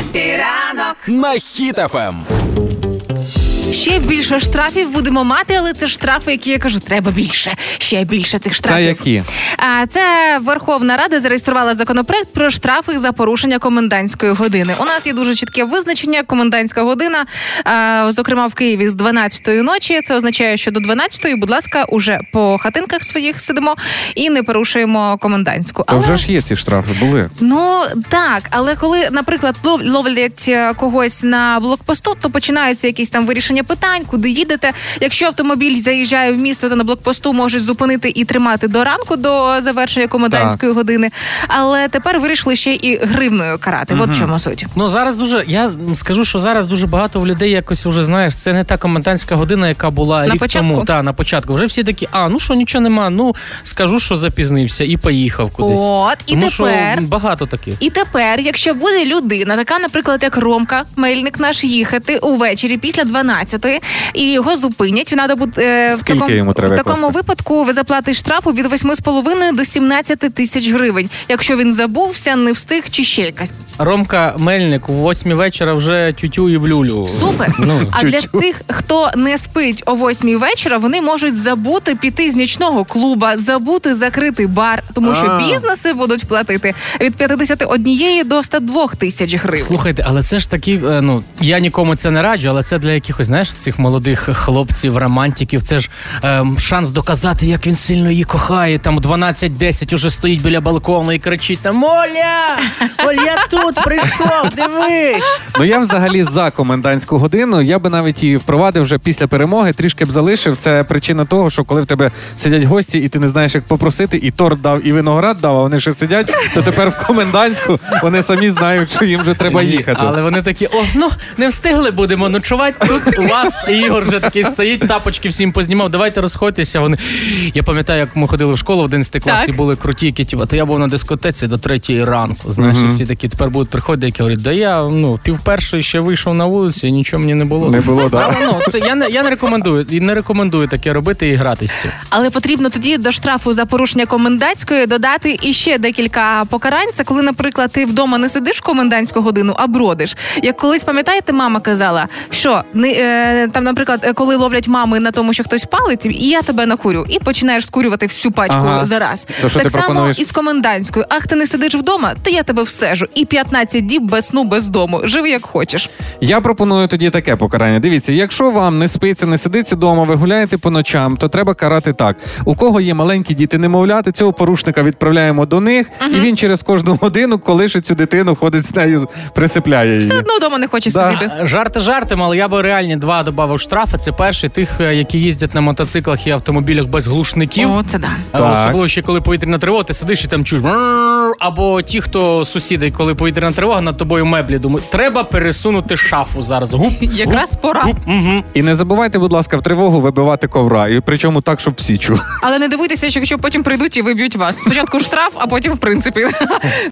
Хеппі ранок на Ем. Хіт FM. Ще більше штрафів будемо мати, але це штрафи, які я кажу, треба більше. Ще більше цих штрафів. Це які? А це Верховна Рада зареєструвала законопроект про штрафи за порушення комендантської години. У нас є дуже чітке визначення. Комендантська година, а, зокрема в Києві з 12-ї ночі. Це означає, що до 12-ї, будь ласка, уже по хатинках своїх сидимо і не порушуємо комендантську. То вже ж є ці штрафи, були. Ну так, але коли, наприклад, лов- ловлять е, когось на блокпосту, то починаються якісь там вирішення питань, куди їдете. Якщо автомобіль заїжджає в місто, то на блокпосту можуть зупинити і тримати до ранку до завершення комендантської години. Але тепер вирішили ще і гривною карати. От в чому суть. Ну зараз дуже. Я скажу, що зараз дуже багато в людей якось уже знаєш, це не та комендантська година, яка була На рік початку? тому. Та на початку. Вже всі такі, а ну що, нічого нема. Ну скажу, що запізнився і поїхав кудись. От і Тому тепер. що багато таких. І тепер, якщо буде людина, така, наприклад, як Ромка, мельник наш, їхати увечері після 12-ї, і його зупинять, треба буде в Скільки такому, йому треба в такому класти? випадку ви заплатите штрафу від 8,5 до 17 тисяч гривень, якщо він забувся, не встиг чи ще якась. Ромка Мельник у восьмій вечора вже тютю і в люлю. Супер. Ну, а для тих, хто не спить о 8 вечора, вони можуть забути піти з нічного клуба, забути закрити бар, тому що А. бізнеси будуть платити від 51 до 102 тисяч гривень. Слухайте, але це ж такі, е, ну я нікому це не раджу, але це для якихось, знаєш, цих молодих хлопців, романтиків. Це ж ем, шанс доказати, як він сильно її кохає. Там у 12-10 уже стоїть біля балкону і кричить: там Оля! Оля, тут прийшов, дивись! Ну я взагалі за комендантську годину. Я би навіть її впровадив вже після перемоги, трішки б залишив. Це причина того, що коли в тебе сидять гості, і ти не знаєш, як попросити, і торт дав, і виноград дав, а вони ще сидять, то тепер в комендантську вони самі знають, що їм вже треба їхати. Але вони такі: о, ну не встигли будемо ночувати тут у вас. Ігор вже такий стоїть, тапочки всім познімав. Давайте розходьтеся. Вони я пам'ятаю, як ми ходили в школу в 11 класі, Так. були круті, які тіба, то я був на дискотеці до третьої ранку. Знаєш, і всі такі тепер будуть приходити, які говорять, да я ну пів першої ще вийшов на вулицю, і нічого мені не було. Не було, да. Ну, це я не я не рекомендую. І не рекомендую таке робити і грати з цим. Але потрібно тоді до штрафу за порушення комендантської додати іще декілька покарань. Це коли, наприклад, ти вдома не сидиш в комендантську годину, а бродиш. Як колись пам'ятаєте, мама казала, що не е, там, наприклад, е, коли ловлять мами на тому, що хтось палить, і я тебе накурю, і починаєш скурювати всю пачку Ага. зараз. То що так ти само пропонуєш? і з комендантською. Ах, ти не сидиш вдома, то я тебе всежу. І 15 діб без сну, без дому. Живи як хочеш. Я пропоную тоді таке покарання. Дивіться, якщо вам не спиться, не сидиться вдома, ви гуляєте по ночам, то треба карати так. У кого є маленькі діти немовляти, цього порушника відправляємо до них, і він через кожну годину колише цю дитину, ходить з нею, присипляє її. Все одно вдома не хочеш Да. сидіти. Жарти жартом, але я би реальні два додав штрафи. Це перший тих, е, які їздять на мотоциклах і автомобілях без глушників. О, це да. Так. Особливо ще коли повітряна тривога, ти сидиш і там чуєш. Або ті, хто сусіди, коли повітряна тривога, над тобою меблі думають, треба пересунути шафу зараз. Гуп, Якраз пора. гуп, угу. І не забувайте, будь ласка, в тривогу вибивати ковра, і причому так, щоб всі чули. Але не дивуйтеся, що якщо потім прийдуть і виб'ють вас. Спочатку штраф, а потім в принципі.